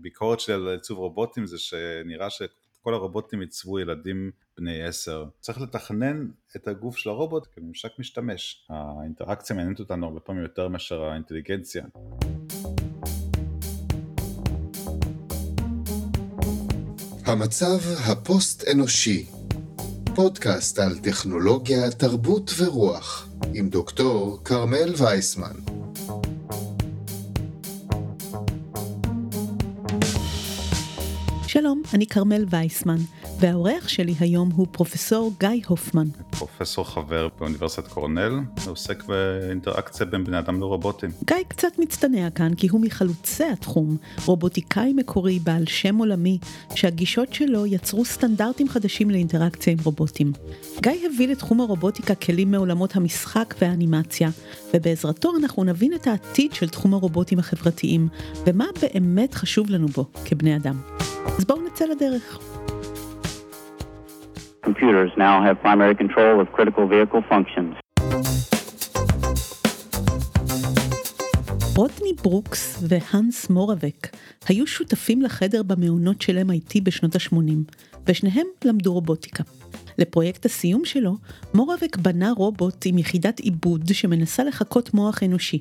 הביקורת שלי על עיצוב רובוטים זה שנראה שכל הרובוטים עיצבו ילדים בני עשר. צריך לתכנן את הגוף של הרובוט כממשק משתמש. האינטראקציה מעניינת אותנו הרבה פעמים יותר מאשר האינטליגנציה. המצב הפוסט-אנושי פודקאסט על טכנולוגיה, תרבות ורוח עם דוקטור כרמל וייסמן. אני כרמל וייסמן, והאורח שלי היום הוא פרופסור גיא הופמן. פרופסור חבר באוניברסיטת קורנל, ועוסק באינטראקציה בין בני אדם לרובוטים. גיא קצת מצטנע כאן כי הוא מחלוצי התחום, רובוטיקאי מקורי בעל שם עולמי, שהגישות שלו יצרו סטנדרטים חדשים לאינטראקציה עם רובוטים. גיא הביא לתחום הרובוטיקה כלים מעולמות המשחק והאנימציה, ובעזרתו אנחנו נבין את העתיד של תחום הרובוטים החברתיים, ומה באמת חשוב לנו בו כבני אדם. אז בואו נצא לדרך. Computers now have primary control of critical vehicle functions. רוטני ברוקס והנס מורבק היו שותפים לחדר במעונות של MIT בשנות ה-80, ושניהם למדו רובוטיקה. לפרויקט הסיום שלו, מורבק בנה רובוט עם יחידת עיבוד שמנסה לחקות מוח אנושי,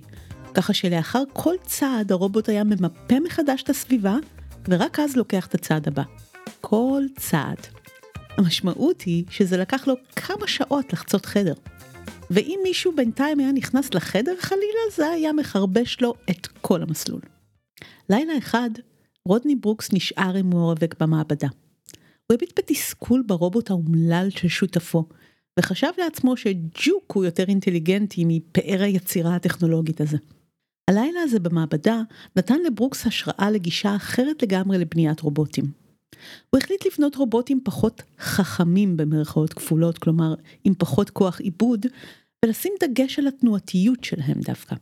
ככה שלאחר כל צעד הרובוט היה ממפה מחדש את הסביבה ורק אז לוקח את הצעד הבא. כל צעד. המשמעות היא שזה לקח לו כמה שעות לחצות חדר. ואם מישהו בינתיים היה נכנס לחדר חלילה, זה היה מחרבש לו את כל המסלול. לילה אחד, רודני ברוקס נשאר עם מורבק במעבדה. הוא הביט בתסכול ברובוט האומלל של שותפו, וחשב לעצמו שג'וק הוא יותר אינטליגנטי מפאר היצירה הטכנולוגית הזה. הלילה הזה במעבדה נתן לברוקס השראה לגישה אחרת לגמרי לבניית רובוטים. הוא החליט לבנות רובוטים פחות חכמים במרכאות כפולות, כלומר עם פחות כוח עיבוד, ולשים דגש על התנועתיות שלהם דווקא.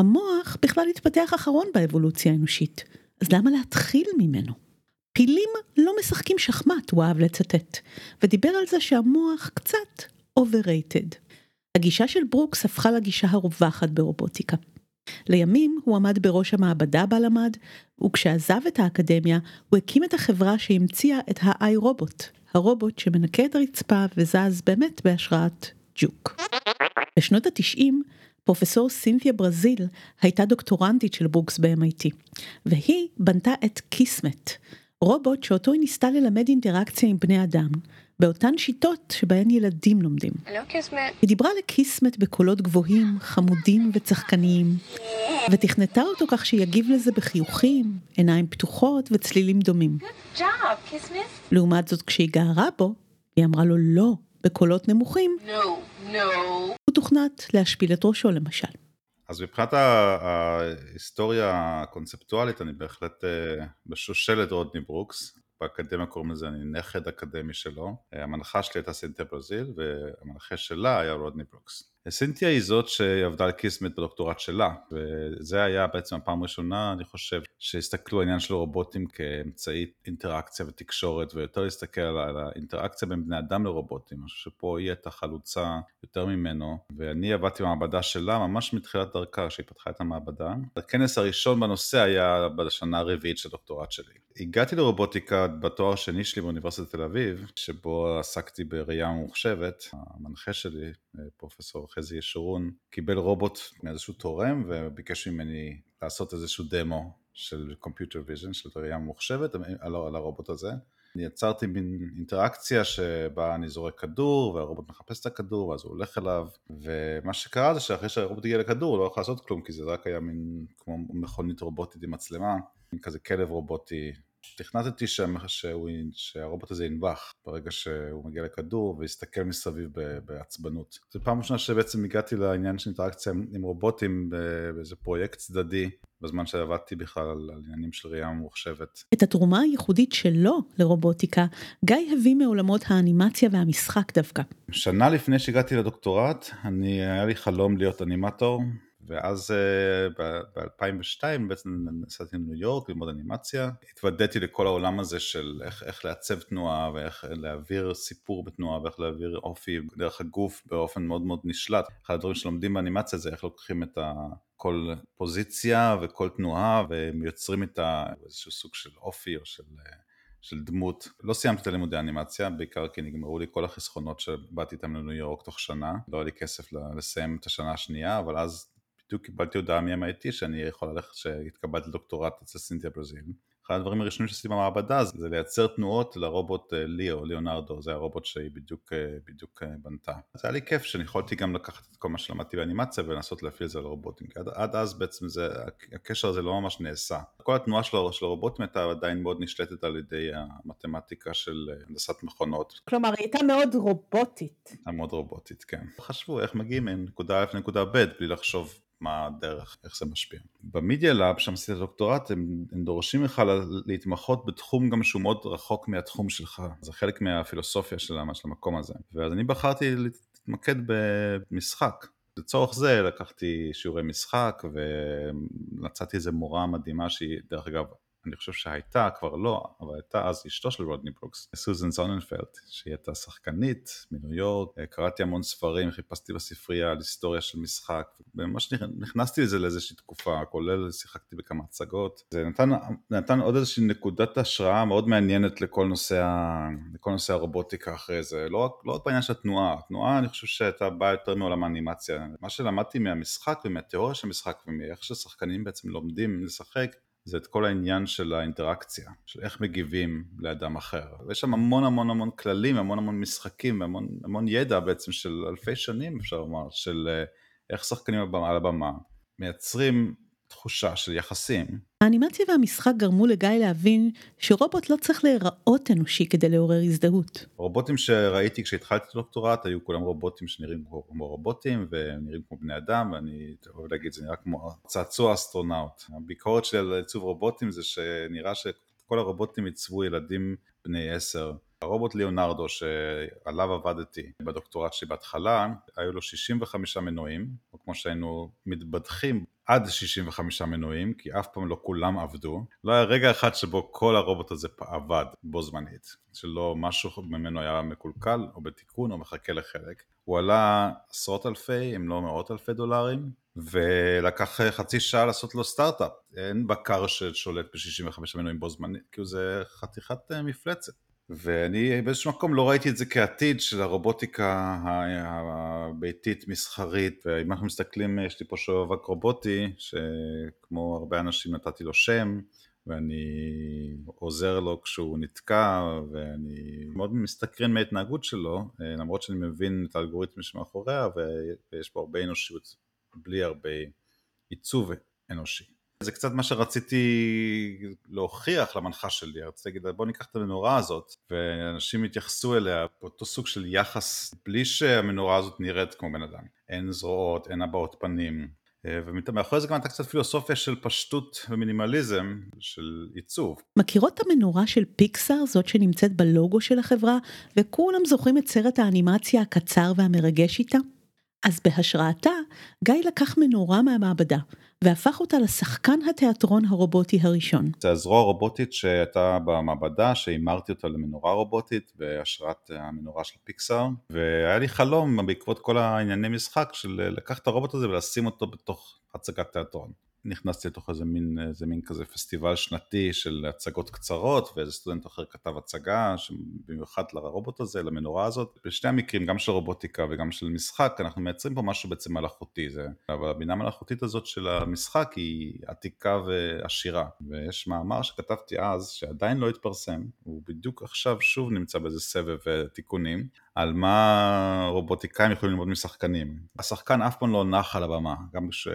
המוח בכלל התפתח אחרון באבולוציה האנושית, אז למה להתחיל ממנו? פילים לא משחקים שחמט, הוא אהב לצטט, ודיבר על זה שהמוח קצת overrated. הגישה של ברוקס הפכה לגישה הרווחת ברובוטיקה. לימים הוא עמד בראש המעבדה בה למד, וכשעזב את האקדמיה הוא הקים את החברה שהמציאה את ה-i רובוט, הרובוט שמנקה את הרצפה וזז באמת בהשראת ג'וק. בשנות התשעים פרופסור סינתיה ברזיל הייתה דוקטורנטית של ברוקס ב-MIT, והיא בנתה את קיסמט, רובוט שאותו היא ניסתה ללמד אינטראקציה עם בני אדם, באותן שיטות שבהן ילדים לומדים. היא דיברה לקיסמט בקולות גבוהים, חמודים וצחקניים, ותכנתה אותו כך שיגיב לזה בחיוכים, עיניים פתוחות וצלילים דומים. Job, לעומת זאת, כשהיא גערה בו, היא אמרה לו לא, בקולות נמוכים, No, no. הוא תוכנת להשפיל את ראשו למשל. אז מבחינת ההיסטוריה הקונספטואלית אני בהחלט אה, בשושלת רודני ברוקס, באקדמיה קוראים לזה אני נכד אקדמי שלו, המנחה שלי הייתה סינתיה ברזיל והמנחה שלה היה רודני ברוקס. סינתיה היא זאת שעבדה על קיסמט בדוקטורט שלה וזה היה בעצם הפעם הראשונה אני חושב שהסתכלו על העניין של רובוטים כאמצעי אינטראקציה ותקשורת ויותר להסתכל על האינטראקציה בין בני אדם לרובוטים, אני חושב שפה היא הייתה חלוצה יותר ממנו ואני עבדתי במעבדה שלה ממש מתחילת דרכה שהיא פתחה את המעבדה. הכנס הראשון בנושא היה בשנה הרביעית של הדוקטורט שלי. הגעתי לרובוטיקה בתואר שני שלי באוניברסיטת תל אביב שבו עסקתי בראייה ממוחשבת, המנחה שלי פרופסור חזי ישורון קיבל רובוט מאיזשהו תורם וביקש ממני לעשות איזשהו דמו של Computer Vision, של ראייה ממוחשבת על, על הרובוט הזה. אני יצרתי מין אינטראקציה שבה אני זורק כדור והרובוט מחפש את הכדור ואז הוא הולך אליו ומה שקרה זה שאחרי שהרובוט הגיע לכדור הוא לא יכול לעשות כלום כי זה רק היה מין כמו מכונית רובוטית עם מצלמה, מין כזה כלב רובוטי תכנתתי שהרובוט הזה ינבח ברגע שהוא מגיע לכדור ויסתכל מסביב בעצבנות. זו פעם ראשונה שבעצם הגעתי לעניין של אינטראקציה עם, רובוטים באיזה פרויקט צדדי בזמן שעבדתי בכלל על עניינים של ראייה ממוחשבת. את התרומה הייחודית שלו לרובוטיקה, גיא הביא מעולמות האנימציה והמשחק דווקא. שנה לפני שהגעתי לדוקטורט, אני, היה לי חלום להיות אנימטור, ואז ב-2002 בעצם נסעתי לניו יורק ללמוד אנימציה, התוודעתי לכל העולם הזה של איך, איך לעצב תנועה ואיך להעביר סיפור בתנועה ואיך להעביר אופי דרך הגוף באופן מאוד מאוד נשלט. אחד הדברים שלומדים באנימציה זה איך לוקחים את ה... כל פוזיציה וכל תנועה ויוצרים איתה איזשהו סוג של אופי או של של דמות. לא סיימתי את הלימודי האנימציה, בעיקר כי נגמרו לי כל החסכונות שבאתי איתם לניו יורק תוך שנה. לא היה לי כסף לסיים את השנה השנייה, אבל אז בדיוק קיבלתי הודעה מ-MIT שאני יכול ללכת, שהתקבלתי לדוקטורט אצל סינתיה ברזיל. אחד הדברים הראשונים שעשיתי במעבדה זה לייצר תנועות לרובוט אה, ליאו, ליאונרדו, זה הרובוט שהיא בדיוק, אה, בדיוק אה, בנתה. זה היה לי כיף שאני יכולתי גם לקחת את כל מה שלמדתי באנימציה ולנסות להפעיל את זה לרובוטים, כי עד, עד אז בעצם זה, הקשר הזה לא ממש נעשה. כל התנועה של, של הרובוטים הייתה עדיין מאוד נשלטת על ידי המתמטיקה של הנדסת מכונות. כלומר, היא הייתה מאוד רובוטית. הייתה מאוד רובוטית, כן. חשבו איך מגיעים מנקודה א' לנקודה ב' בלי לחשוב מה הדרך, איך זה משפיע. ב Media Lab, שם עשיתי את הדוקטורט, הם, הם דורשים ממך להתמחות בתחום גם שהוא מאוד רחוק מהתחום שלך. זה חלק מהפילוסופיה של המקום הזה. ואז אני בחרתי להתמקד במשחק. לצורך זה לקחתי שיעורי משחק ומצאתי איזה מורה מדהימה שהיא, דרך אגב, אני חושב שהייתה, כבר לא, אבל הייתה אז אשתו של רודני ברוקס, סוזן זוננפלד, שהיא הייתה שחקנית מניו יורק, קראתי המון ספרים, חיפשתי בספרייה על היסטוריה של משחק, וממש נכנסתי לזה לאיזושהי תקופה, כולל שיחקתי בכמה הצגות, זה נתן, נתן עוד איזושהי נקודת השראה מאוד מעניינת לכל נושא, לכל נושא הרובוטיקה אחרי זה, לא רק, לא רק בעניין של התנועה, התנועה אני חושב שהייתה באה יותר מעולם האנימציה, מה שלמדתי מהמשחק ומהתיאוריה של המשחק ומאיך ששחקנים בעצם לומדים לשחק, זה את כל העניין של האינטראקציה, של איך מגיבים לאדם אחר. ויש שם המון המון המון כללים, המון המון משחקים, המון, המון ידע בעצם של אלפי שנים אפשר לומר, של אה, איך שחקנים על הבמה מייצרים תחושה של יחסים. האנימציה והמשחק גרמו לגיא להבין שרובוט לא צריך להיראות אנושי כדי לעורר הזדהות. רובוטים שראיתי כשהתחלתי את הדוקטורט היו כולם רובוטים שנראים כמו רובוטים ונראים כמו בני אדם ואני אוהב להגיד זה נראה כמו צעצוע אסטרונאוט. הביקורת של עיצוב רובוטים זה שנראה שכל הרובוטים עיצבו ילדים בני עשר. הרובוט ליאונרדו שעליו עבדתי בדוקטורט שלי בהתחלה, היו לו 65 מנועים, או כמו שהיינו מתבדחים עד 65 מנועים, כי אף פעם לא כולם עבדו. לא היה רגע אחד שבו כל הרובוט הזה עבד בו זמנית, שלא משהו ממנו היה מקולקל או בתיקון או מחכה לחלק. הוא עלה עשרות אלפי, אם לא מאות אלפי דולרים, ולקח חצי שעה לעשות לו סטארט-אפ. אין בקר ששולט ב-65 מנועים בו זמנית, כי זה חתיכת אה, מפלצת. ואני באיזשהו מקום לא ראיתי את זה כעתיד של הרובוטיקה הביתית מסחרית ואם אנחנו מסתכלים יש לי פה שובק רובוטי שכמו הרבה אנשים נתתי לו שם ואני עוזר לו כשהוא נתקע ואני מאוד מסתקרן מההתנהגות שלו למרות שאני מבין את האלגוריתמים שמאחוריה ויש פה הרבה אנושיות בלי הרבה עיצוב אנושי זה קצת מה שרציתי להוכיח למנחה שלי, רציתי להגיד בוא ניקח את המנורה הזאת ואנשים יתייחסו אליה באותו סוג של יחס בלי שהמנורה הזאת נראית כמו בן אדם, אין זרועות, אין הבעות פנים ומאחורי זה גם הייתה קצת פילוסופיה של פשטות ומינימליזם של עיצוב. מכירות את המנורה של פיקסאר, זאת שנמצאת בלוגו של החברה, וכולם זוכרים את סרט האנימציה הקצר והמרגש איתה? אז בהשראתה, גיא לקח מנורה מהמעבדה, והפך אותה לשחקן התיאטרון הרובוטי הראשון. זה הזרוע הרובוטית שהייתה במעבדה, שהימרתי אותה למנורה רובוטית בהשראת המנורה של פיקסאר, והיה לי חלום בעקבות כל הענייני משחק של לקחת את הרובוט הזה ולשים אותו בתוך הצגת תיאטרון. נכנסתי לתוך איזה מין, איזה מין כזה פסטיבל שנתי של הצגות קצרות ואיזה סטודנט אחר כתב הצגה במיוחד לרובוט הזה, למנורה הזאת. בשני המקרים, גם של רובוטיקה וגם של משחק, אנחנו מייצרים פה משהו בעצם מלאכותי. זה, אבל הבינה המלאכותית הזאת של המשחק היא עתיקה ועשירה. ויש מאמר שכתבתי אז, שעדיין לא התפרסם, הוא בדיוק עכשיו שוב נמצא באיזה סבב תיקונים, על מה רובוטיקאים יכולים ללמוד משחקנים. השחקן אף פעם לא נח על הבמה, גם ש...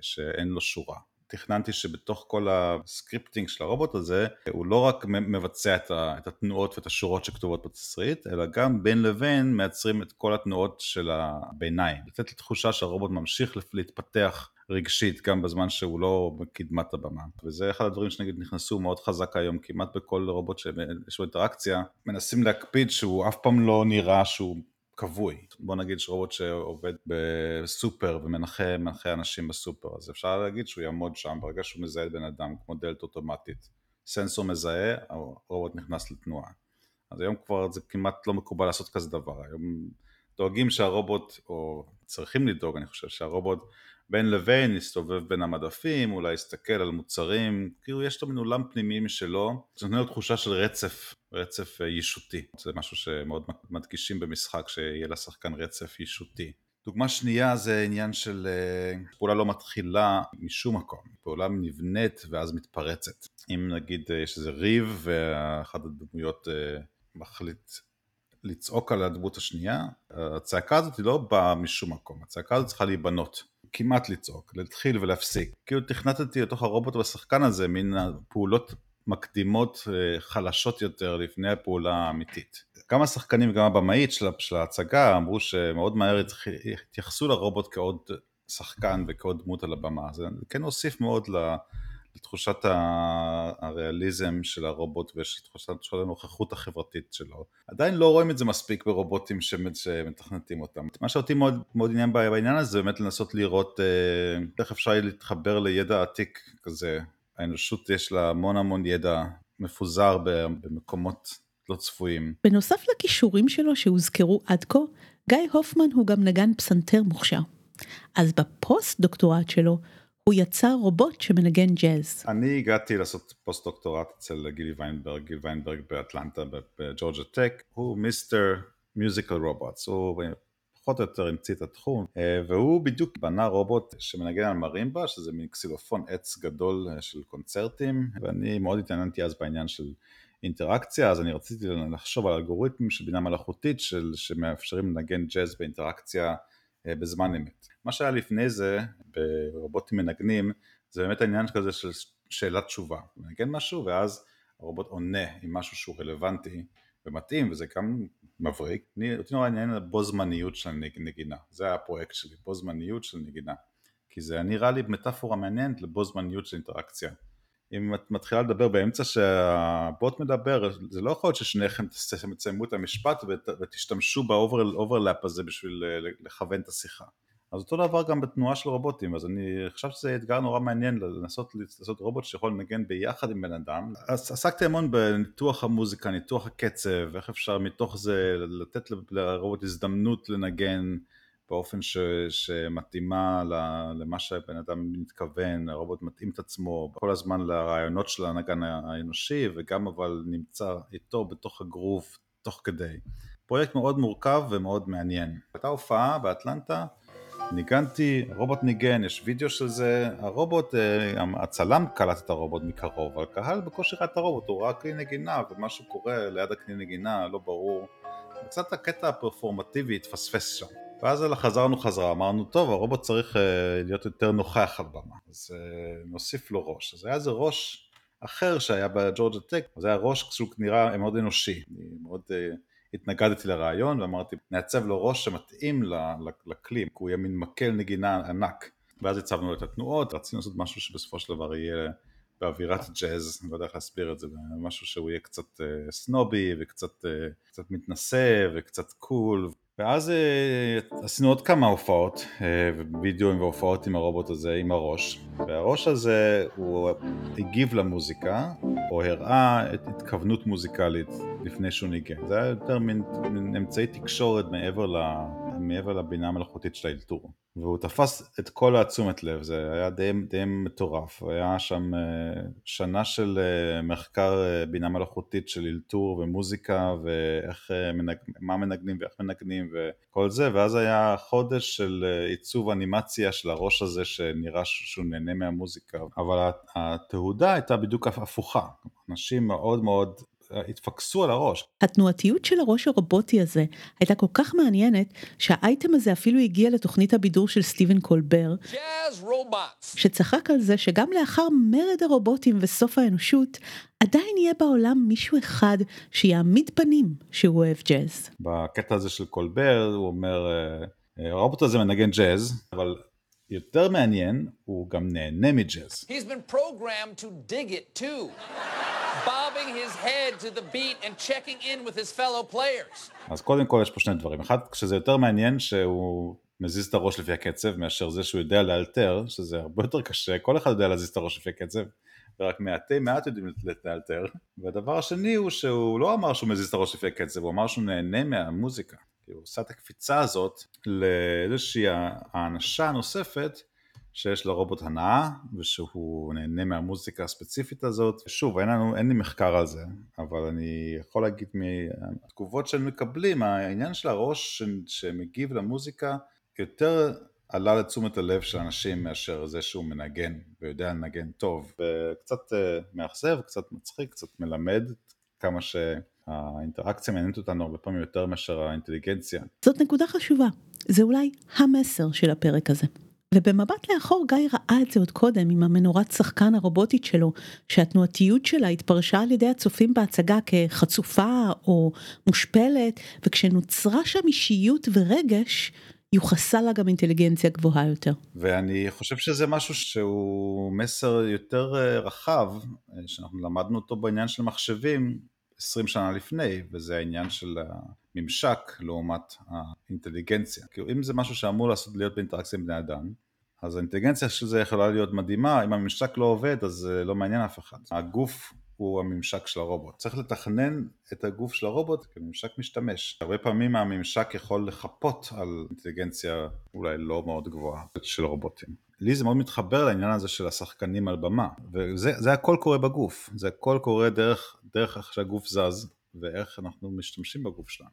שאין לו שורה. תכננתי שבתוך כל ה scripting של הרובוט הזה, הוא לא רק מבצע את התנועות ואת השורות שכתובות בתסריט, אלא גם בין לבין מייצרים את כל התנועות של הביניים. לתת לי תחושה שהרובוט ממשיך להתפתח רגשית גם בזמן שהוא לא בקדמת הבמה וזה אחד הדברים שנגיד נכנסו מאוד חזק היום כמעט בכל רובוט שיש לו אינטראקציה מנסים להקפיד שהוא אף פעם לא נראה שהוא כבוי. בוא נגיד שרובוט שעובד בסופר ומנחה אנשים בסופר, אז אפשר להגיד שהוא יעמוד שם ברגע שהוא מזהה בן אדם כמו דלת אוטומטית. סנסור מזהה, הרובוט נכנס לתנועה. אז היום כבר זה כמעט לא מקובל לעשות כזה דבר. היום דואגים שהרובוט, או צריכים לדאוג, אני חושב שהרובוט בין לבין יסתובב בין המדפים, אולי יסתכל על מוצרים, כאילו יש לו מין עולם פנימי משלו, זה נותן לו תחושה של רצף, רצף אה, ישותי. זה משהו שמאוד מדגישים במשחק, שיהיה לשחקן רצף ישותי. דוגמה שנייה זה עניין של אה, פעולה לא מתחילה משום מקום, פעולה נבנית ואז מתפרצת. אם נגיד אה, יש איזה ריב ואחת הדמויות מחליט לצעוק על הדמות השנייה, הצעקה הזאת היא לא באה משום מקום, הצעקה הזאת צריכה להיבנות. כמעט לצעוק, להתחיל ולהפסיק. כאילו תכנתתי לתוך הרובוט בשחקן הזה מין פעולות מקדימות אה, חלשות יותר לפני הפעולה האמיתית. גם השחקנים וגם הבמאית של, ההצגה אמרו שמאוד מהר התייחסו לרובוט כעוד שחקן וכעוד דמות על הבמה. זה כן הוסיף מאוד לתחושת הריאליזם של הרובוט ותחושת הנוכחות החברתית שלו. עדיין לא רואים את זה מספיק ברובוטים שמתכנתים אותם. מה שאותי מאוד, מאוד עניין בעניין הזה זה באמת לנסות לראות אה, איך אפשר להתחבר לידע עתיק כזה. האנושות יש לה המון המון ידע מפוזר במקומות לא צפויים. בנוסף לכישורים שלו שהוזכרו עד כה, גיא הופמן הוא גם נגן פסנתר מוכשר. אז בפוסט דוקטורט שלו הוא יצר רובוט שמנגן ג'אז. אני הגעתי לעשות פוסט דוקטורט אצל גילי ויינברג, גילי ויינברג באטלנטה ב Georgia Tech, הוא Mister Musical Robots, הוא פחות או יותר המציא את התחום, אה, והוא בדיוק בנה רובוט שמנגן על מרימבה, שזה מין קסילופון עץ גדול אה, של קונצרטים, ואני מאוד התעניינתי אז בעניין של אינטראקציה, אז אני רציתי לחשוב על אלגוריתמים של בינה מלאכותית של, שמאפשרים לנגן ג'אז באינטראקציה אה, בזמן אמת. מה שהיה לפני זה ברובוטים מנגנים זה באמת העניין כזה של שאלת תשובה, מנגן משהו ואז הרובוט עונה עם משהו שהוא רלוונטי ומתאים וזה גם מבריק, אותי נורא עניין בו זמניות של נגינה, זה הפרויקט שלי, בו זמניות של נגינה, כי זה נראה לי מטאפורה מעניינת לבו זמניות של אינטראקציה. אם את מתחילה לדבר באמצע שהבוט מדבר, זה לא יכול להיות ששניכם תסיימו את המשפט ותשתמשו ב overlap הזה בשביל אה, לכוון את השיחה. אז אותו דבר גם בתנועה של רובוטים, אז אני חושב שזה אתגר נורא מעניין לנסות לעשות רובוט שיכול לנגן ביחד עם בן אדם. אז עסקתי המון בניתוח המוזיקה, ניתוח הקצב, איך אפשר מתוך זה לתת לרובוט הזדמנות לנגן באופן ש, שמתאימה למה שהבן אדם מתכוון, הרובוט מתאים את עצמו כל הזמן לרעיונות של הנגן האנושי וגם אבל נמצא איתו בתוך הגרוב תוך כדי. פרויקט מאוד מורכב ומאוד מעניין. הייתה הופעה באטלנטה ניגנתי, הרובוט ניגן, יש וידאו של זה, הרובוט, אה, הצלם קלט את הרובוט מקרוב, אבל הקהל בקושי ראה את הרובוט, הוא ראה כלי נגינה ומשהו קורה ליד הכלי נגינה, לא ברור. קצת הקטע הפרפורמטיבי התפספס שם. ואז אלא חזרנו חזרה, אמרנו טוב הרובוט צריך uh, להיות יותר נוכח על במה, אז uh, נוסיף לו ראש, אז היה איזה ראש אחר שהיה בג'ורג'ה טק, זה היה ראש שהוא נראה מאוד אנושי, מאוד התנגדתי לרעיון ואמרתי נעצב לו ראש שמתאים לכלי, כי הוא יהיה מין מקל נגינה ענק, ואז הצבנו לו את התנועות, רצינו לעשות משהו שבסופו של דבר יהיה באווירת ג'אז, אני לא יודע איך להסביר את זה, משהו שהוא יהיה קצת uh, סנובי וקצת uh, מתנשא וקצת קול ואז אה, עשינו עוד כמה הופעות, אה, וידאוים והופעות עם הרובוט הזה, עם הראש, והראש הזה הוא הגיב למוזיקה, או הראה את התכוונות מוזיקלית לפני שהוא ניגן. זה היה יותר מין, מין אמצעי תקשורת מעבר, ל, מעבר לבינה המלאכותית של האלתור. והוא תפס את כל התשומת לב, זה היה די, די מטורף, היה שם אה, שנה של אה, מחקר אה, בינה מלאכותית של אלתור ומוזיקה ואיך, מנג... מה מנגנים ואיך מנגנים וכל זה, ואז היה חודש של עיצוב אנימציה של הראש הזה שנראה שהוא נהנה מהמוזיקה, אבל התהודה הייתה בדיוק הפוכה, אנשים מאוד מאוד התפקסו על הראש. התנועתיות של הראש הרובוטי הזה הייתה כל כך מעניינת שהאייטם הזה אפילו הגיע לתוכנית הבידור של סטיבן קולבר, שצחק על זה שגם לאחר מרד הרובוטים וסוף האנושות, עדיין יהיה בעולם מישהו אחד שיעמיד פנים שהוא אוהב ג'אז. בקטע הזה של קולבר הוא אומר, אה, אה, הרובוט הזה מנגן ג'אז, אבל יותר מעניין, הוא גם נהנה מג'אז. He's been programmed to dig it too. bobbing his head to the beat and checking in with his fellow players. אז קודם כל יש פה שני דברים. אחד, כשזה יותר מעניין שהוא מזיז את הראש לפי הקצב, מאשר זה שהוא יודע לאלתר, שזה הרבה יותר קשה, כל אחד יודע להזיז את הראש לפי הקצב, ורק מעטי מעט יודעים לאלתר. והדבר השני הוא שהוא לא אמר שהוא מזיז את הראש לפי הקצב, הוא אמר שהוא נהנה מהמוזיקה. הוא עושה את הקפיצה הזאת לאיזושהי האנשה נוספת, שיש לרובוט הנאה ושהוא נהנה מהמוזיקה הספציפית הזאת. שוב, אין, לנו, אין לי מחקר על זה, אבל אני יכול להגיד מהתגובות שהם מקבלים, העניין של הראש שמגיב למוזיקה יותר עלה לתשומת הלב של אנשים מאשר זה שהוא מנגן ויודע לנגן טוב וקצת אה, מאכזב, קצת מצחיק, קצת מלמד כמה שהאינטראקציה מעניינת אותנו הרבה פעמים יותר מאשר האינטליגנציה. זאת נקודה חשובה, זה אולי המסר של הפרק הזה. ובמבט לאחור גיא ראה את זה עוד קודם עם המנורת שחקן הרובוטית שלו, שהתנועתיות שלה התפרשה על ידי הצופים בהצגה כחצופה או מושפלת, וכשנוצרה שם אישיות ורגש, יוחסה לה גם אינטליגנציה גבוהה יותר. ואני חושב שזה משהו שהוא מסר יותר אה, רחב, אה, שאנחנו למדנו אותו בעניין של מחשבים 20 שנה לפני, וזה העניין של הממשק לעומת האינטליגנציה. כאילו אם זה משהו שאמור לעשות להיות באינטראקציה עם בני אדם, אז האינטליגנציה של זה יכולה להיות מדהימה, אם הממשק לא עובד אז זה לא מעניין אף אחד. הגוף הוא הממשק של הרובוט. צריך לתכנן את הגוף של הרובוט כממשק משתמש. הרבה פעמים הממשק יכול לחפות על אינטליגנציה אולי לא מאוד גבוהה של רובוטים. לי זה מאוד מתחבר לעניין הזה של השחקנים על במה, וזה הכל קורה בגוף, זה הכל קורה דרך, דרך איך שהגוף זז ואיך אנחנו משתמשים בגוף שלנו.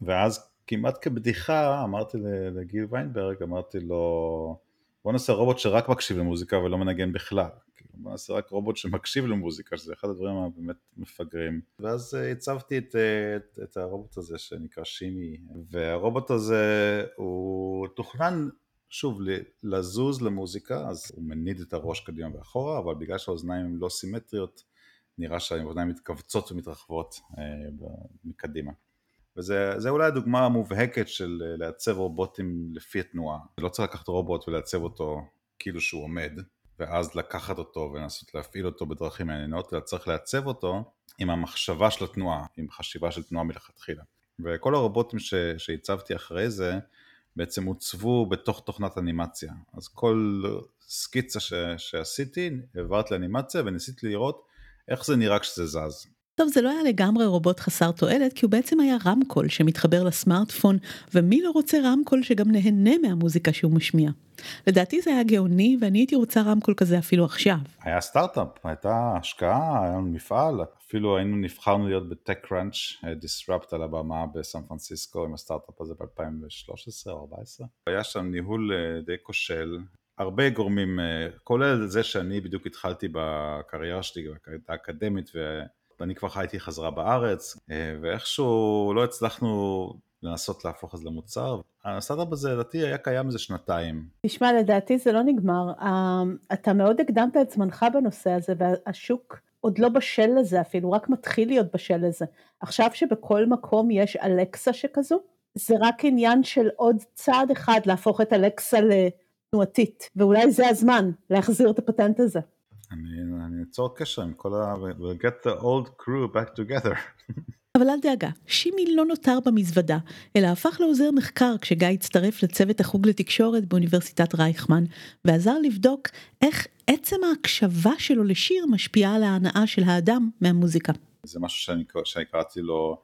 ואז כמעט כבדיחה אמרתי לגיל ויינברג, אמרתי לו בוא נעשה רובוט שרק מקשיב למוזיקה ולא מנגן בכלל. בוא נעשה רק רובוט שמקשיב למוזיקה, שזה אחד הדברים הבאמת מפגרים. ואז אה, הצבתי את, אה, את, את הרובוט הזה שנקרא שימי, והרובוט הזה הוא תוכנן שוב לזוז למוזיקה, אז הוא מניד את הראש קדימה ואחורה, אבל בגלל שהאוזניים הן לא סימטריות, נראה שהאוזניים מתכווצות ומתרחבות אה, מקדימה. וזה אולי הדוגמה המובהקת של אה, לעצב רובוטים לפי התנועה. לא צריך לקחת רובוט ולעצב אותו כאילו שהוא עומד, ואז לקחת אותו ולנסות להפעיל אותו בדרכים מעניינות, אלא צריך לעצב אותו עם המחשבה של התנועה, עם חשיבה של תנועה מלכתחילה. וכל הרובוטים שהצבתי אחרי זה, בעצם עוצבו בתוך תוכנת אנימציה. אז כל סקיצה ש, שעשיתי, העברת לאנימציה וניסיתי לראות איך זה נראה כשזה זז. טוב, זה לא היה לגמרי רובוט חסר תועלת, כי הוא בעצם היה רמקול שמתחבר לסמארטפון, ומי לא רוצה רמקול שגם נהנה מהמוזיקה שהוא משמיע. לדעתי זה היה גאוני, ואני הייתי רוצה רמקול כזה אפילו עכשיו. היה סטארט-אפ, הייתה השקעה, היה מפעל, אפילו היינו נבחרנו להיות בטק קראנץ', דיסרפט על הבמה בסן פרנסיסקו עם הסטארט-אפ הזה ב-2013 או 2014. היה שם ניהול אה, די כושל, הרבה גורמים, אה, כולל זה שאני בדיוק התחלתי בקריירה שלי, בקריירה האקדמית, ואני כבר חייתי חזרה בארץ, אה, ואיכשהו לא הצלחנו לנסות להפוך את זה למוצר. הסטארט-אפ הזה לדעתי היה קיים איזה שנתיים. תשמע, לדעתי זה לא נגמר. אה, אתה מאוד הקדמת את זמנך בנושא הזה, והשוק עוד לא בשל לזה אפילו, רק מתחיל להיות בשל לזה. עכשיו שבכל מקום יש אלקסה שכזו, זה רק עניין של עוד צעד אחד להפוך את אלקסה לתנועתית, ואולי זה הזמן להחזיר את הפטנט הזה. אני, אצור קשר עם כל ה... we'll get the old crew back together. אבל אל דאגה, שימי לא נותר במזוודה, אלא הפך לעוזר מחקר כשגיא הצטרף לצוות החוג לתקשורת באוניברסיטת רייכמן, ועזר לבדוק איך עצם ההקשבה שלו לשיר משפיעה על ההנאה של האדם מהמוזיקה. זה משהו שאני, שאני קראתי לו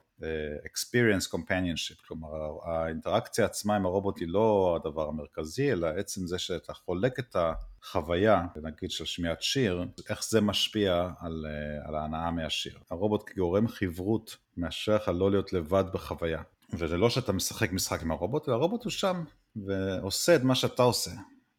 experience companionship, כלומר האינטראקציה עצמה עם הרובוט היא לא הדבר המרכזי, אלא עצם זה שאתה חולק את החוויה, נגיד של שמיעת שיר, איך זה משפיע על, על ההנאה מהשיר. הרובוט כגורם חברות מאשר לך לא להיות לבד בחוויה. וזה לא שאתה משחק משחק עם הרובוט, אלא הרובוט הוא שם ועושה את מה שאתה עושה,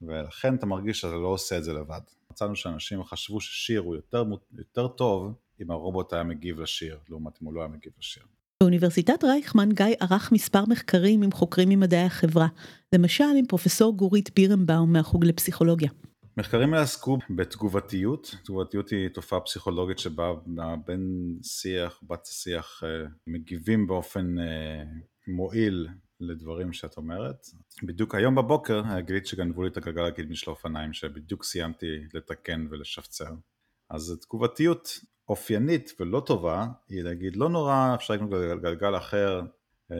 ולכן אתה מרגיש שאתה לא עושה את זה לבד. מצאנו שאנשים חשבו ששיר הוא יותר, יותר טוב אם הרובוט היה מגיב לשיר, לעומת אם הוא לא היה מגיב לשיר. באוניברסיטת רייכמן גיא ערך מספר מחקרים עם חוקרים ממדעי החברה, למשל עם פרופסור גורית בירנבאום מהחוג לפסיכולוגיה. מחקרים האלה עסקו בתגובתיות, תגובתיות היא תופעה פסיכולוגית שבה בין שיח, בת שיח אה, מגיבים באופן אה, מועיל לדברים שאת אומרת. בדיוק היום בבוקר גילית שגנבו לי את הגלגל הקדמי של האופניים שבדיוק סיימתי לתקן ולשפצר. אז תגובתיות אופיינית ולא טובה היא להגיד לא נורא אפשר לקנות גלגל, אחר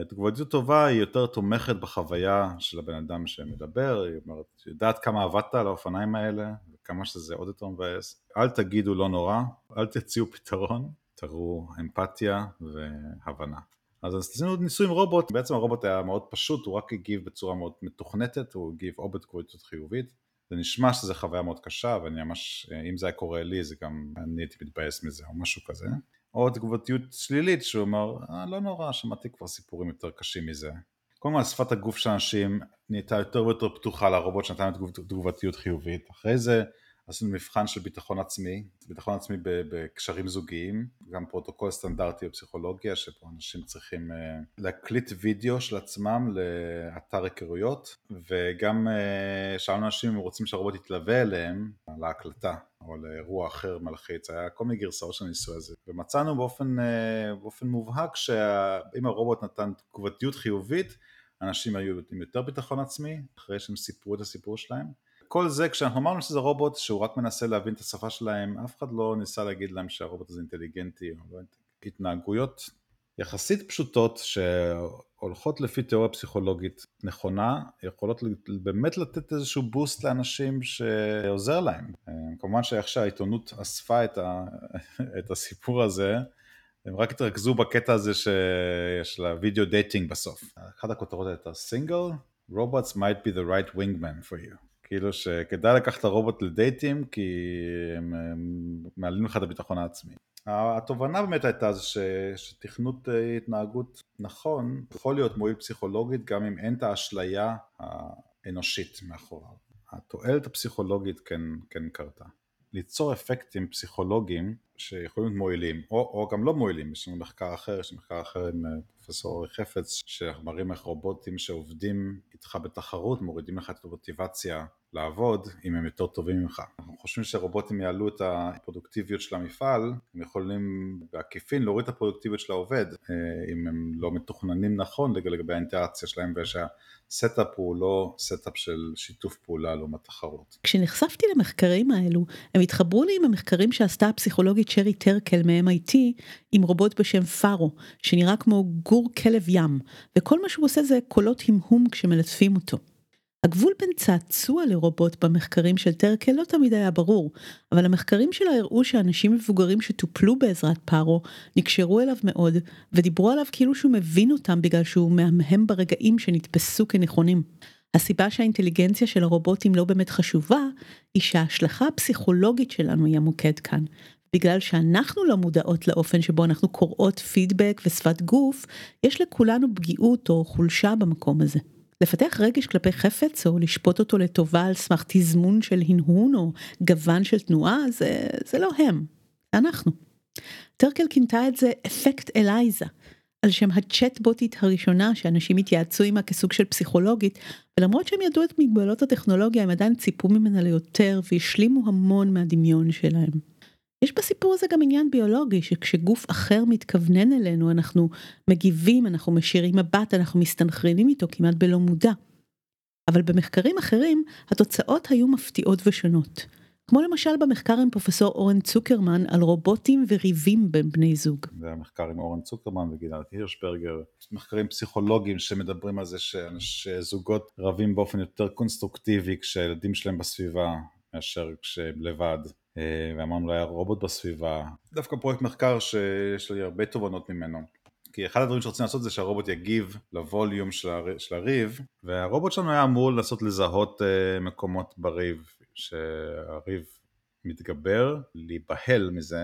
תגובתיות טובה היא יותר תומכת בחוויה של הבן אדם שמדבר, היא אומרת, יודעת כמה עבדת על האופניים האלה, וכמה שזה עוד יותר מבאס, אל תגידו לא נורא, אל תציעו פתרון, תראו אמפתיה והבנה. אז עשינו ניסוי עם רובוט, בעצם הרובוט היה מאוד פשוט, הוא רק הגיב בצורה מאוד מתוכנתת, הוא הגיב או בתגובתיות חיובית, זה נשמע שזו חוויה מאוד קשה, ואני ממש, אם זה היה קורה לי, זה גם, אני הייתי מתבאס מזה, או משהו כזה. או תגובתיות שלילית, שהוא אומר, אה, לא נורא, שמעתי כבר סיפורים יותר קשים מזה. קודם כל שפת הגוף של אנשים נהייתה יותר ויותר פתוחה לרובוט שנתן תגובתיות חיובית. אחרי זה עשינו מבחן של ביטחון עצמי, ביטחון עצמי בקשרים זוגיים, גם פרוטוקול סטנדרטי בפסיכולוגיה, שפה אנשים צריכים uh, להקליט וידאו של עצמם לאתר היכרויות, וגם uh, שאלנו אנשים אם רוצים שהרובוט יתלווה אליהם להקלטה. או לאירוע אחר מלחיץ, היה כל מיני גרסאות של הניסוי הזה. ומצאנו באופן, אה, באופן מובהק שאם הרובוט נתן תגובתיות חיובית, אנשים היו עם יותר ביטחון עצמי, אחרי שהם סיפרו את הסיפור שלהם. כל זה כשאנחנו אמרנו שזה רובוט שהוא רק מנסה להבין את השפה שלהם, אף אחד לא ניסה להגיד להם שהרובוט הזה אינטליגנטי לא התנהגויות יחסית פשוטות שהולכות לפי תיאוריה פסיכולוגית נכונה, יכולות באמת לתת איזשהו boost לאנשים שעוזר להם. כמובן שאיך שהעיתונות אספה את, ה, את הסיפור הזה, הם רק התרכזו בקטע הזה של ה video dating בסוף. אחת הכותרות הייתה Single, robots might be the right wingman for you. כאילו שכדאי לקחת את הרובוט לדייטים כי הם, הם מעלים לך את הביטחון העצמי. התובנה באמת הייתה ש, שתכנות אה, התנהגות נכון יכול להיות מועיל פסיכולוגית גם אם אין את האשליה האנושית מאחוריו. התועלת הפסיכולוגית כן, כן קרתה. ליצור אפקטים פסיכולוגיים שיכולים להיות מועילים, או, או גם לא מועילים, יש לנו מחקר אחר, יש מחקר אחר עם אה, פרופסור אורי חפץ, שמראים איך רובוטים שעובדים איתך בתחרות מורידים לך את המוטיבציה לעבוד אם הם יותר טובים ממך. אנחנו חושבים שרובוטים יעלו את הפרודוקטיביות של המפעל, הם יכולים בעקיפין להוריד את הפרודוקטיביות של העובד אה, אם הם לא מתוכננים נכון לגבי האינטראקציה שלהם ושה setup הוא לא setup של שיתוף פעולה לעומת תחרות. כשנחשפתי למחקרים האלו, הם התחברו לי עם המחקרים שעשתה הפסיכולוגית שרי טרקל מ-MIT עם רובוט בשם פארו, שנראה כמו גור כלב ים, וכל מה שהוא עושה זה קולות המהום כשמלטפים אותו. הגבול בין צעצוע לרובוט במחקרים של טרקל לא תמיד היה ברור, אבל המחקרים שלה הראו שאנשים מבוגרים שטופלו בעזרת פארו נקשרו אליו מאוד, ודיברו עליו כאילו שהוא מבין אותם בגלל שהוא מהמהם ברגעים שנתפסו כנכונים. הסיבה שהאינטליגנציה של הרובוטים לא באמת חשובה, היא שההשלכה הפסיכולוגית שלנו היא המוקד כאן. בגלל שאנחנו לא מודעות לאופן שבו אנחנו קוראות פידבק ושפת גוף, יש לכולנו פגיעות או חולשה במקום הזה. לפתח רגש כלפי חפץ או לשפוט אותו לטובה על סמך תזמון של הנהון או גוון של תנועה, זה, זה לא הם, זה אנחנו. טרקל כינתה את זה אפקט אלייזה, על שם הצ'טבוטית הראשונה שאנשים התייעצו עימה כסוג של פסיכולוגית, ולמרות שהם ידעו את מגבלות הטכנולוגיה הם עדיין ציפו ממנה ליותר והשלימו המון מהדמיון שלהם. יש בסיפור הזה גם עניין ביולוגי, שכשגוף אחר מתכוונן אלינו, אנחנו מגיבים, אנחנו משאירים מבט, אנחנו מסתנכרנים איתו כמעט בלא מודע. אבל במחקרים אחרים, התוצאות היו מפתיעות ושונות. כמו למשל במחקר עם פרופסור אורן צוקרמן על רובוטים וריבים בין בני זוג. זה המחקר עם אורן צוקרמן וגלעד הירשברגר, מחקרים פסיכולוגיים שמדברים על זה שזוגות רבים באופן יותר קונסטרוקטיבי כשהילדים שלהם בסביבה מאשר כשהם לבד. אה, ואמרנו לא היה רובוט בסביבה, דווקא פרויקט מחקר שיש לי הרבה תובנות ממנו. כי אחד הדברים שרצינו לעשות זה שהרובוט יגיב לווליום של, הר... של הריב והרובוט שלנו היה אמור לנסות לזהות uh, מקומות בריב שהריב מתגבר, להיבהל מזה,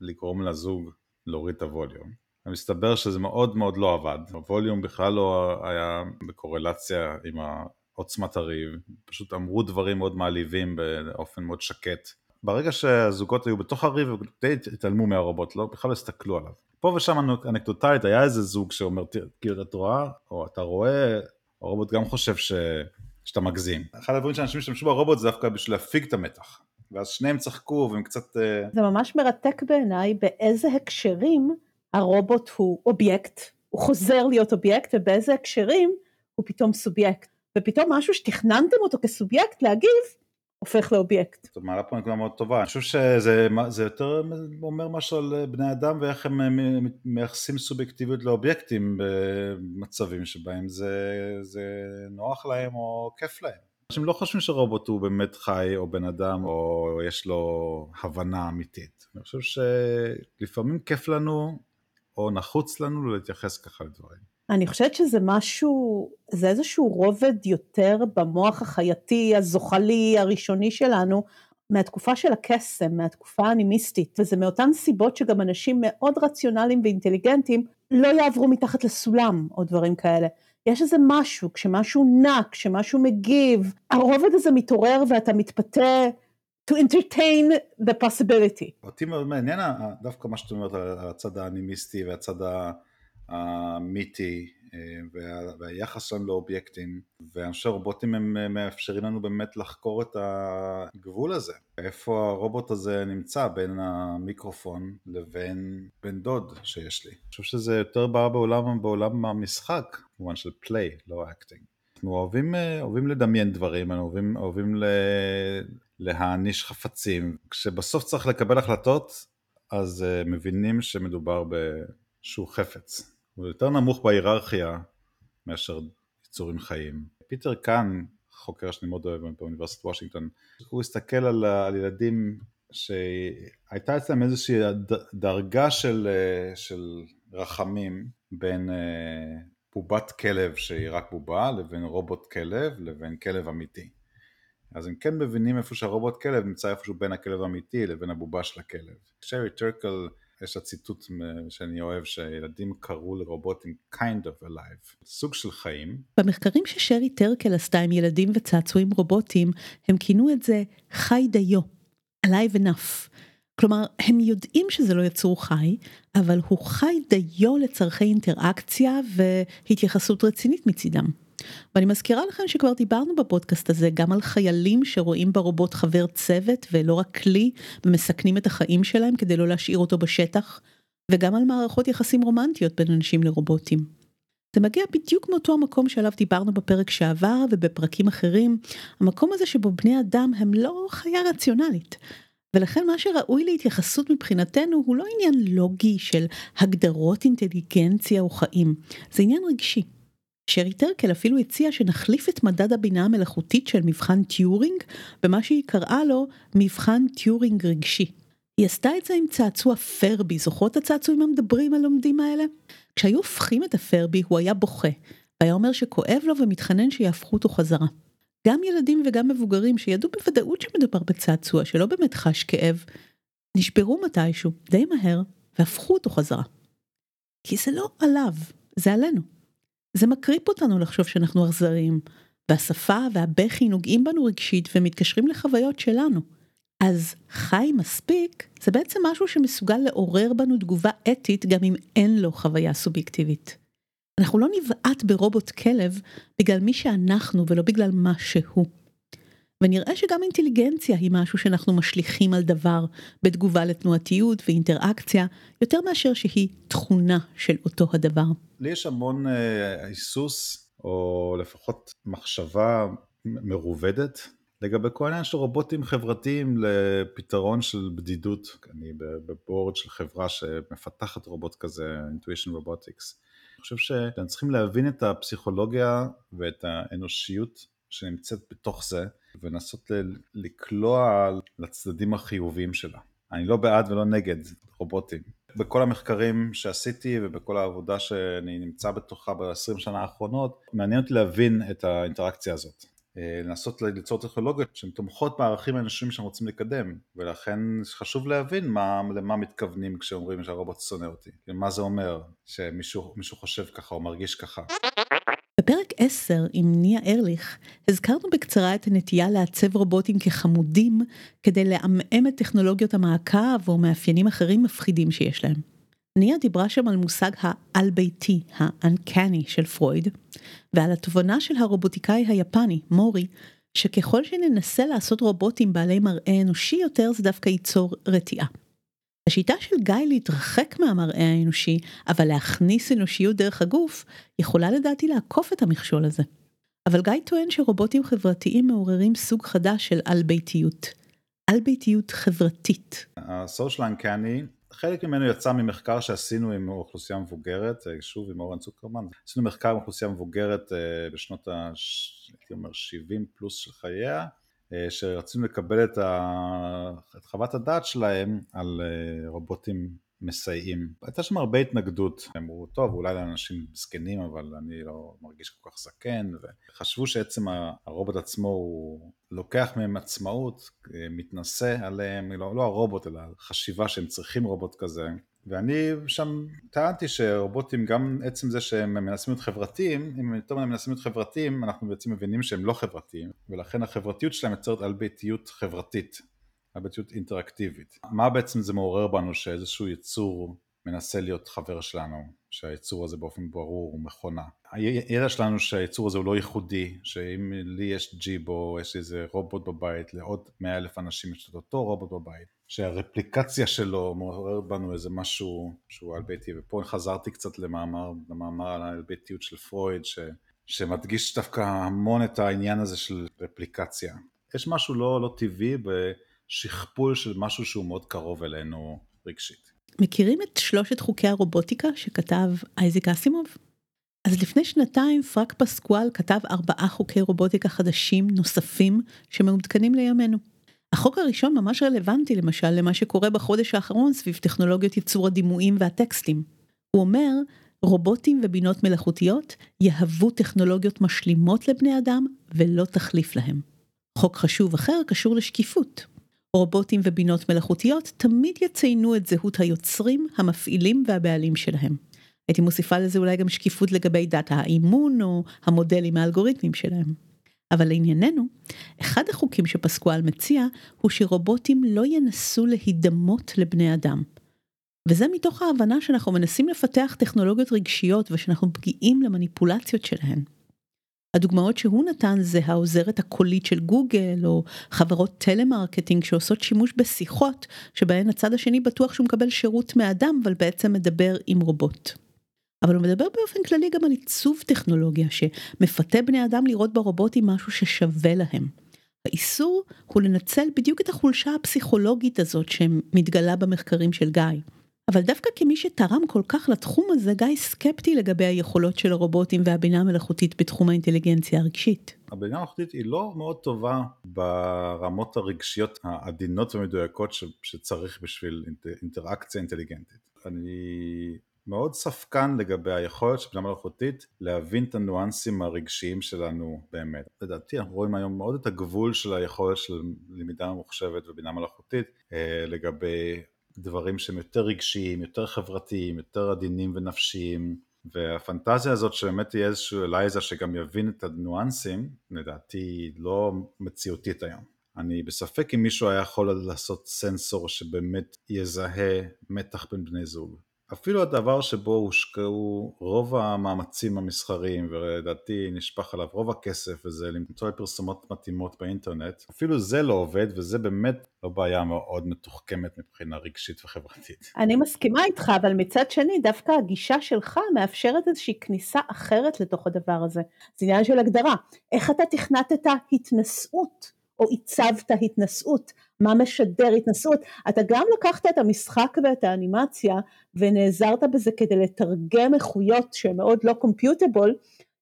לגרום לזוג להוריד את הווליום. מסתבר שזה מאוד מאוד לא עבד, הווליום בכלל לא היה בקורלציה עם עוצמת הריב, פשוט אמרו דברים מאוד מעליבים באופן מאוד שקט ברגע שהזוגות היו בתוך הריב, די התעלמו מהרובוט, לא, בכלל לא הסתכלו עליו. פה ושם אנקדוטלית היה איזה זוג שאומר, כאילו את רואה, או אתה רואה, הרובוט גם חושב ש... שאתה מגזים. אחד הדברים שאנשים השתמשו ברובוט זה דווקא בשביל להפיג את המתח. ואז שניהם צחקו והם קצת... אה, זה ממש מרתק בעיניי באיזה הקשרים הרובוט הוא אובייקט, הוא חוזר להיות אובייקט, ובאיזה הקשרים הוא פתאום סובייקט. ופתאום משהו שתכננתם אותו כסובייקט להגיב, הופך לאובייקט. את מעלה פה נקודה מאוד טובה, אני חושב שזה זה יותר אומר משהו על בני אדם ואיך הם מייחסים סובייקטיביות לאובייקטים במצבים שבהם זה, זה נוח להם או כיף להם. אנשים לא חושבים שרובוט הוא באמת חי או בן אדם או יש לו הבנה אמיתית. אני חושב שלפעמים כיף לנו או נחוץ לנו להתייחס ככה לדברים. אני חושבת שזה משהו, זה איזשהו רובד יותר במוח החייתי, הזוחלי, הראשוני שלנו, מהתקופה של הקסם, מהתקופה האנימיסטית, וזה מאותן סיבות שגם אנשים מאוד רציונליים ואינטליגנטים לא יעברו מתחת לסולם או דברים כאלה. יש איזה משהו, כשמשהו נע, כשמשהו מגיב, הרובד הזה מתעורר ואתה מתפתה to entertain the possibility. אותי מאוד מעניין דווקא מה שאת אומרת על הצד האנימיסטי והצד המיתי אה, והיחס שלנו לאובייקטים ואני חושב שהרובוטים הם אה, מאפשרים לנו באמת לחקור את הגבול הזה. איפה הרובוט הזה נמצא בין המיקרופון לבין בן דוד שיש לי? אני חושב שזה יותר בא בעולם, בעולם המשחק במובן של play לא acting אנחנו אוהבים, אה, אוהבים לדמיין דברים, אנחנו אוהבים, אוהבים להעניש חפצים. כשבסוף צריך לקבל החלטות אז מבינים שמדובר באיזשהו חפץ הוא יותר נמוך בהיררכיה מאשר יצורים חיים. פיטר קאן, חוקר שאני מאוד אוהב באוניברסיטת וושינגטון, הוא הסתכל על, על ילדים שהייתה אצלם איזושהי דרגה של, של רחמים בין אה, בובת כלב שהיא רק בובה לבין רובוט כלב לבין כלב אמיתי. אז הם כן מבינים איפה שהרובוט כלב נמצא איפשהו בין הכלב האמיתי לבין הבובה של הכלב. שרי טרקל יש הציטוט שאני אוהב שילדים קראו לרובוטים kind of alive, סוג של חיים. במחקרים ששרי טרקל עשתה עם ילדים וצעצועים רובוטים, הם כינו את זה חי דיו, alive enough. כלומר, הם יודעים שזה לא יצור חי, אבל הוא חי דיו לצורכי אינטראקציה והתייחסות רצינית מצידם. ואני מזכירה לכם שכבר דיברנו בפודקאסט הזה גם על חיילים שרואים ברובוט חבר צוות ולא רק כלי ומסכנים את החיים שלהם כדי לא להשאיר אותו בשטח, וגם על מערכות יחסים רומנטיות בין אנשים לרובוטים. זה מגיע בדיוק מאותו המקום שעליו דיברנו בפרק שעבר ובפרקים אחרים, המקום הזה שבו בני אדם הם לא חיה רציונלית. ולכן מה שראוי להתייחסות מבחינתנו הוא לא עניין לוגי של הגדרות אינטליגנציה או חיים, זה עניין רגשי. שרי טרקל אפילו הציעה שנחליף את מדד הבינה המלאכותית של מבחן טיורינג במה שהיא קראה לו מבחן טיורינג רגשי. היא עשתה את זה עם צעצוע פרבי, זוכרות הצעצועים המדברים הלומדים האלה? כשהיו הופכים את הפרבי הוא היה בוכה, והיה אומר שכואב לו ומתחנן שיהפכו אותו חזרה. גם ילדים וגם מבוגרים שידעו בוודאות שמדובר בצעצוע שלא באמת חש כאב, נשברו מתישהו, די מהר, והפכו אותו חזרה. כי זה לא עליו, זה עלינו. זה מקריפ אותנו לחשוב שאנחנו אכזריים, והשפה והבכי נוגעים בנו רגשית ומתקשרים לחוויות שלנו. אז חי מספיק זה בעצם משהו שמסוגל לעורר בנו תגובה אתית גם אם אין לו חוויה סובייקטיבית. אנחנו לא נבעט ברובוט כלב בגלל מי שאנחנו ולא בגלל מה שהוא. ונראה שגם אינטליגנציה היא משהו שאנחנו משליכים על דבר בתגובה לתנועתיות ואינטראקציה, יותר מאשר שהיא תכונה של אותו הדבר. לי יש המון אה, היסוס, או לפחות מחשבה מרובדת, לגבי כל העניין של רובוטים חברתיים לפתרון של בדידות. אני בבורד של חברה שמפתחת רובוט כזה, Intuition Robotics. אני חושב שאתם צריכים להבין את הפסיכולוגיה ואת האנושיות שנמצאת בתוך זה, ולנסות לקלוע לצדדים החיוביים שלה. אני לא בעד ולא נגד רובוטים. בכל המחקרים שעשיתי ובכל העבודה שאני נמצא בתוכה ב-20 שנה האחרונות, מעניין אותי להבין את האינטראקציה הזאת. אה, לנסות ליצור טכנולוגיות שהן תומכות בערכים האנושיים שאנחנו רוצים לקדם ולכן חשוב להבין מה, למה מתכוונים כשאומרים שהרובוט שונא אותי, מה זה אומר שמישהו חושב ככה או מרגיש ככה. בפרק 10 עם ניה ארליך הזכרנו בקצרה את הנטייה לעצב רובוטים כחמודים כדי לעמעם את טכנולוגיות המעקב או מאפיינים אחרים מפחידים שיש להם. ניה דיברה שם על מושג העל-ביתי, ה-uncanny של פרויד, ועל התובנה של הרובוטיקאי היפני, מורי, שככל שננסה לעשות רובוטים בעלי מראה אנושי יותר זה דווקא ייצור רתיעה. השיטה של גיא להתרחק מהמראה האנושי, אבל להכניס אנושיות דרך הגוף, יכולה לדעתי לעקוף את המכשול הזה. אבל גיא טוען שרובוטים חברתיים מעוררים סוג חדש של על-ביתיות. על-ביתיות חברתית. ה-social uncanny, חלק ממנו יצא ממחקר שעשינו עם אוכלוסייה מבוגרת, אה, שוב עם אורן צוקרמן, עשינו מחקר עם אוכלוסייה מבוגרת אה, בשנות ה... הייתי אומר 70 פלוס של חייה, שרצינו לקבל את, ה... את חוות הדעת שלהם על רובוטים מסייעים. הייתה שם הרבה התנגדות, אמרו טוב אולי לאנשים זקנים אבל אני לא מרגיש כל כך זקן וחשבו שעצם הרובוט עצמו הוא לוקח מהם עצמאות, מתנשא עליהם, לא, לא הרובוט אלא חשיבה שהם צריכים רובוט כזה ואני שם טענתי שרובוטים גם עצם זה שהם מנסים להיות חברתיים, אם יותר מהם מנסים להיות חברתיים אנחנו בעצם מבינים שהם לא חברתיים ולכן החברתיות שלהם יוצרת על ביתיות חברתית היבטיות אינטראקטיבית. מה בעצם זה מעורר בנו שאיזשהו יצור מנסה להיות חבר שלנו, שהיצור הזה באופן ברור הוא מכונה. הידע שלנו שהיצור הזה הוא לא ייחודי, שאם לי יש ג'יבו, יש איזה רובוט בבית, לעוד מאה אלף אנשים יש את אותו רובוט בבית, שהרפליקציה שלו מעורר בנו איזה משהו שהוא על ביתי, ופה חזרתי קצת למאמר, למאמר על הביתיות של פרויד, ש, שמדגיש דווקא המון את העניין הזה של רפליקציה. יש משהו לא, לא טבעי ב... שכפול של משהו שהוא מאוד קרוב אלינו רגשית. מכירים את שלושת חוקי הרובוטיקה שכתב אייזיק אסימוב? אז לפני שנתיים פרק פסקואל כתב ארבעה חוקי רובוטיקה חדשים נוספים שמעודכנים לימינו. החוק הראשון ממש רלוונטי למשל למה שקורה בחודש האחרון סביב טכנולוגיות ייצור הדימויים והטקסטים. הוא אומר, רובוטים ובינות מלאכותיות יהוו טכנולוגיות משלימות לבני אדם ולא תחליף להם. חוק חשוב אחר קשור לשקיפות. רובוטים ובינות מלאכותיות תמיד יציינו את זהות היוצרים, המפעילים והבעלים שלהם. הייתי מוסיפה לזה אולי גם שקיפות לגבי דאטה האימון או המודלים האלגוריתמיים שלהם. אבל לענייננו, אחד החוקים שפסקואל מציע הוא שרובוטים לא ינסו להידמות לבני אדם. וזה מתוך ההבנה שאנחנו מנסים לפתח טכנולוגיות רגשיות ושאנחנו פגיעים למניפולציות שלהן. הדוגמאות שהוא נתן זה העוזרת הקולית של גוגל, או חברות טלמרקטינג שעושות שימוש בשיחות, שבהן הצד השני בטוח שהוא מקבל שירות מאדם, אבל בעצם מדבר עם רובוט. אבל הוא מדבר באופן כללי גם על עיצוב טכנולוגיה, שמפתה בני אדם לראות ברובוטים משהו ששווה להם. האיסור הוא לנצל בדיוק את החולשה הפסיכולוגית הזאת שמתגלה במחקרים של גיא. אבל דווקא כמי שתרם כל כך לתחום הזה, גיא סקפטי לגבי היכולות של הרובוטים והבינה המלאכותית בתחום האינטליגנציה הרגשית. הבינה המלאכותית היא לא מאוד טובה ברמות הרגשיות העדינות ומדויקות שצריך בשביל אינטראקציה אינטליגנטית. אני מאוד ספקן לגבי היכולת של בינה מלאכותית להבין את הניואנסים הרגשיים שלנו באמת. לדעתי אנחנו רואים היום מאוד את הגבול של היכולת של למידה ממוחשבת ובינה מלאכותית אה, לגבי דברים שהם יותר רגשיים, יותר חברתיים, יותר עדינים ונפשיים, והפנטזיה הזאת שבאמת יהיה איזשהו אלייזה שגם יבין את הניואנסים, לדעתי לא מציאותית היום. אני בספק אם מישהו היה יכול לעשות סנסור שבאמת יזהה מתח בין בני זוג. אפילו הדבר שבו הושקעו רוב המאמצים המסחריים ולדעתי נשפך עליו רוב הכסף וזה למצוא פרסומות מתאימות באינטרנט אפילו זה לא עובד וזה באמת לא בעיה מאוד מתוחכמת מבחינה רגשית וחברתית. אני מסכימה איתך אבל מצד שני דווקא הגישה שלך מאפשרת איזושהי כניסה אחרת לתוך הדבר הזה. זה עניין של הגדרה איך אתה תכנתת התנשאות או עיצבת התנשאות מה משדר התנסות, אתה גם לקחת את המשחק ואת האנימציה ונעזרת בזה כדי לתרגם איכויות שהן מאוד לא קומפיוטבול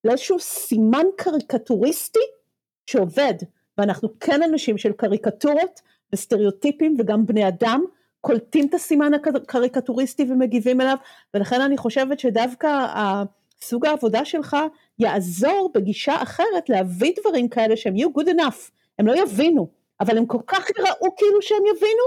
לאיזשהו סימן קריקטוריסטי שעובד. ואנחנו כן אנשים של קריקטורות וסטריאוטיפים וגם בני אדם קולטים את הסימן הקריקטוריסטי ומגיבים אליו ולכן אני חושבת שדווקא סוג העבודה שלך יעזור בגישה אחרת להביא דברים כאלה שהם יהיו good enough, הם לא יבינו אבל הם כל כך יראו כאילו שהם יבינו,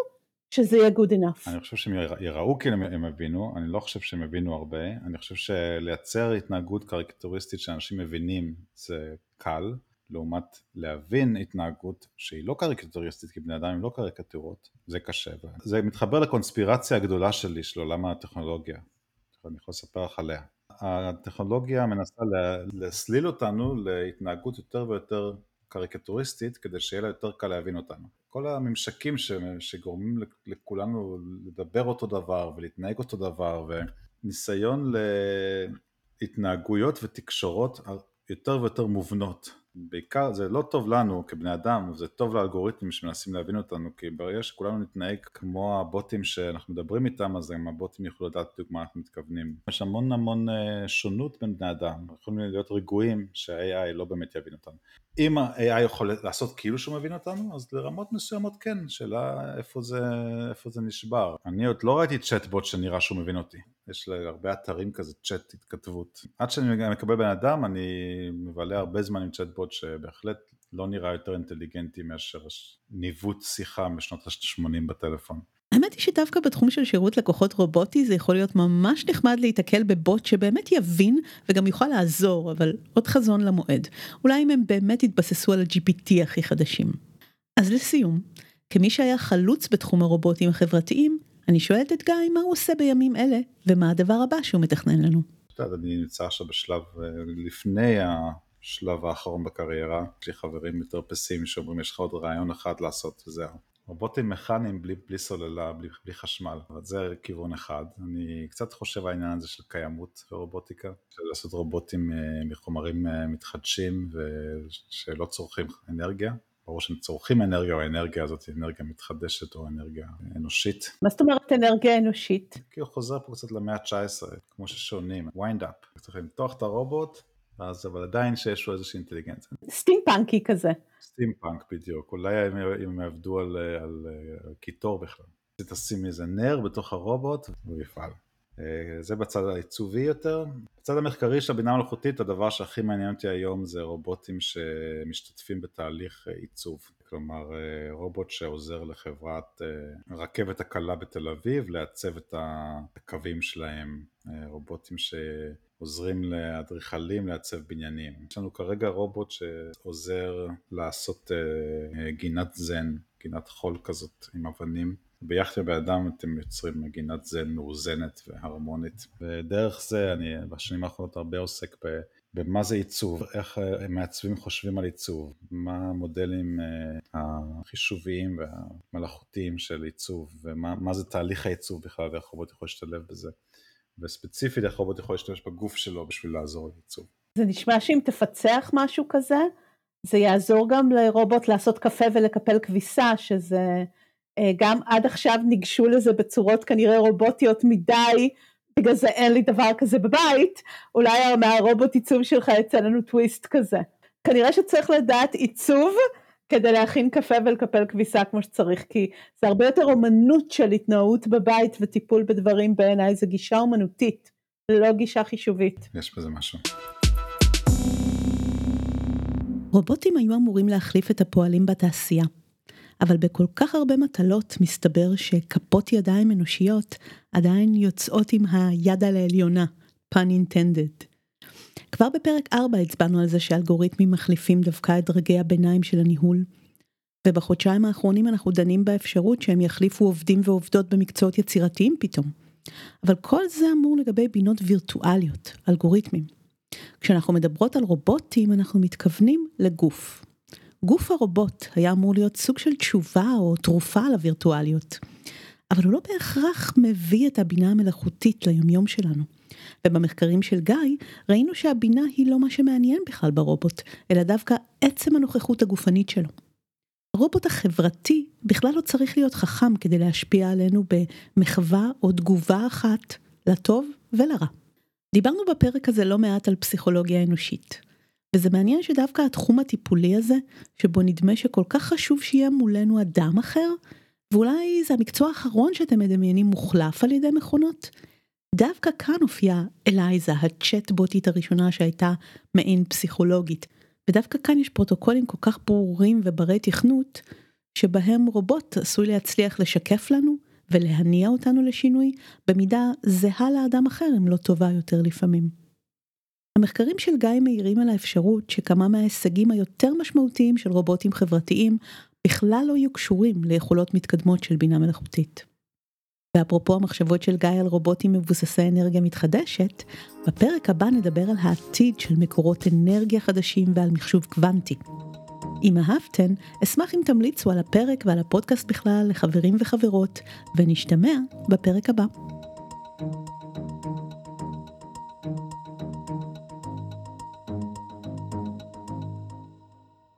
שזה יהיה good enough. אני חושב שהם יראו כאילו הם יבינו, אני לא חושב שהם יבינו הרבה, אני חושב שלייצר התנהגות קריקטוריסטית שאנשים מבינים זה קל, לעומת להבין התנהגות שהיא לא קריקטוריסטית, כי בני אדם הם לא קריקטורות, זה קשה. זה מתחבר לקונספירציה הגדולה שלי של עולם הטכנולוגיה, אני יכול לספר לך עליה. הטכנולוגיה מנסה להסליל אותנו להתנהגות יותר ויותר קריקטוריסטית כדי שיהיה לה יותר קל להבין אותנו. כל הממשקים ש, שגורמים לכולנו לדבר אותו דבר ולהתנהג אותו דבר וניסיון להתנהגויות ותקשורות יותר ויותר מובנות בעיקר זה לא טוב לנו כבני אדם, זה טוב לאלגוריתמים שמנסים להבין אותנו, כי ברגע שכולנו נתנהג כמו הבוטים שאנחנו מדברים איתם, אז גם הבוטים יוכלו לדעת בדיוק מה אנחנו מתכוונים. יש המון המון אה, שונות בין בני אדם, יכולים להיות רגועים שה-AI לא באמת יבין אותנו. אם ה-AI יכול לעשות כאילו שהוא מבין אותנו, אז לרמות מסוימות כן, שאלה איפה זה, איפה זה נשבר. אני עוד לא ראיתי צ'טבוט שנראה שהוא מבין אותי. יש להרבה אתרים כזה צ'אט התכתבות. עד שאני מקבל בן אדם אני מבלה הרבה זמן עם צ'טבוט שבהחלט לא נראה יותר אינטליגנטי מאשר ניווט שיחה משנות ה-80 בטלפון. האמת היא שדווקא בתחום של שירות לקוחות רובוטי זה יכול להיות ממש נחמד להיתקל בבוט שבאמת יבין וגם יוכל לעזור, אבל עוד חזון למועד. אולי אם הם באמת יתבססו על ה-GPT הכי חדשים. אז לסיום, כמי שהיה חלוץ בתחום הרובוטים החברתיים, אני שואלת את גיא מה הוא עושה בימים אלה, ומה הדבר הבא שהוא מתכנן לנו. אני נמצא עכשיו בשלב אה, לפני השלב האחרון בקריירה, יש לי חברים יותר פסימיים שאומרים יש לך עוד רעיון אחד לעשות וזהו. רובוטים מכניים בלי, בלי סוללה, בלי, בלי חשמל, אבל זה כיוון אחד. אני קצת חושב על העניין הזה של קיימות ורובוטיקה, של לעשות רובוטים אה, מחומרים אה, מתחדשים ושלא צורכים אנרגיה. ברור שהם צורכים אנרגיה, או האנרגיה הזאת היא אנרגיה מתחדשת או אנרגיה אנושית. מה זאת אומרת אנרגיה אנושית? כי הוא חוזר פה קצת למאה ה-19, כמו שעונים, wind up. צריך למתוח את הרובוט, ואז אבל עדיין שיש לו איזושהי אינטליגנציה. סטימפאנקי כזה. סטימפאנק בדיוק, אולי אם הם יעבדו על, על, על קיטור בכלל. תשים איזה נר בתוך הרובוט והוא יפעל. אה, זה בצד העיצובי יותר. בצד המחקרי של הבינה המלאכותית הדבר שהכי מעניין אותי היום זה רובוטים שמשתתפים בתהליך עיצוב. כלומר אה, רובוט שעוזר לחברת אה, רכבת הקלה בתל אביב לעצב את הקווים שלהם, רובוטים שעוזרים לאדריכלים לעצב בניינים. יש לנו כרגע רובוט שעוזר לעשות גינת זן, גינת חול כזאת עם אבנים. ביחד עם האדם אתם יוצרים מגינת זן מאוזנת והרמונית. ודרך זה אני בשנים האחרונות הרבה עוסק ב... במה זה עיצוב, איך אה, מעצבים חושבים על עיצוב, מה המודלים אה, החישוביים והמלאכותיים של עיצוב ומה זה תהליך העיצוב בכלל ואיך רובוט יכול להשתלב בזה וספציפית איך רובוט יכול להשתמש בגוף שלו בשביל לעזור לעיצוב. זה נשמע שאם תפצח משהו כזה זה יעזור גם לרובוט לעשות קפה ולקפל כביסה שזה אה, גם עד עכשיו ניגשו לזה בצורות כנראה רובוטיות מדי, בגלל זה אין לי דבר כזה בבית, אולי מהרובוט עיצוב שלך יצא לנו טוויסט כזה. כנראה שצריך לדעת עיצוב כדי להכין קפה ולקפל כביסה כמו שצריך, כי זה הרבה יותר אומנות של התנהעות בבית וטיפול בדברים בעיניי, זה גישה אומנותית, לא גישה חישובית. יש בזה משהו. רובוטים היו אמורים להחליף את הפועלים בתעשייה. אבל בכל כך הרבה מטלות מסתבר שכפות ידיים אנושיות עדיין יוצאות עם היד על העליונה, pun intended. כבר בפרק 4 הצבענו על זה שאלגוריתמים מחליפים דווקא את דרגי הביניים של הניהול, ובחודשיים האחרונים אנחנו דנים באפשרות שהם יחליפו עובדים ועובדות במקצועות יצירתיים פתאום. אבל כל זה אמור לגבי בינות וירטואליות, אלגוריתמים. כשאנחנו מדברות על רובוטים אנחנו מתכוונים לגוף, גוף הרובוט היה אמור להיות סוג של תשובה או תרופה לווירטואליות. אבל הוא לא בהכרח מביא את הבינה המלאכותית ליומיום שלנו. ובמחקרים של גיא ראינו שהבינה היא לא מה שמעניין בכלל ברובוט, אלא דווקא עצם הנוכחות הגופנית שלו. הרובוט החברתי בכלל לא צריך להיות חכם כדי להשפיע עלינו במחווה או תגובה אחת, לטוב ולרע. דיברנו בפרק הזה לא מעט על פסיכולוגיה אנושית. וזה מעניין שדווקא התחום הטיפולי הזה, שבו נדמה שכל כך חשוב שיהיה מולנו אדם אחר, ואולי זה המקצוע האחרון שאתם מדמיינים מוחלף על ידי מכונות, דווקא כאן הופיעה אלייזה, הצ'טבוטית הראשונה שהייתה מעין פסיכולוגית, ודווקא כאן יש פרוטוקולים כל כך ברורים וברי תכנות, שבהם רובוט עשוי להצליח לשקף לנו ולהניע אותנו לשינוי במידה זהה לאדם אחר אם לא טובה יותר לפעמים. המחקרים של גיא מעירים על האפשרות שכמה מההישגים היותר משמעותיים של רובוטים חברתיים בכלל לא יהיו קשורים ליכולות מתקדמות של בינה מלאכותית. ואפרופו המחשבות של גיא על רובוטים מבוססי אנרגיה מתחדשת, בפרק הבא נדבר על העתיד של מקורות אנרגיה חדשים ועל מחשוב קוונטי. אם אהבתן, אשמח אם תמליצו על הפרק ועל הפודקאסט בכלל לחברים וחברות, ונשתמע בפרק הבא.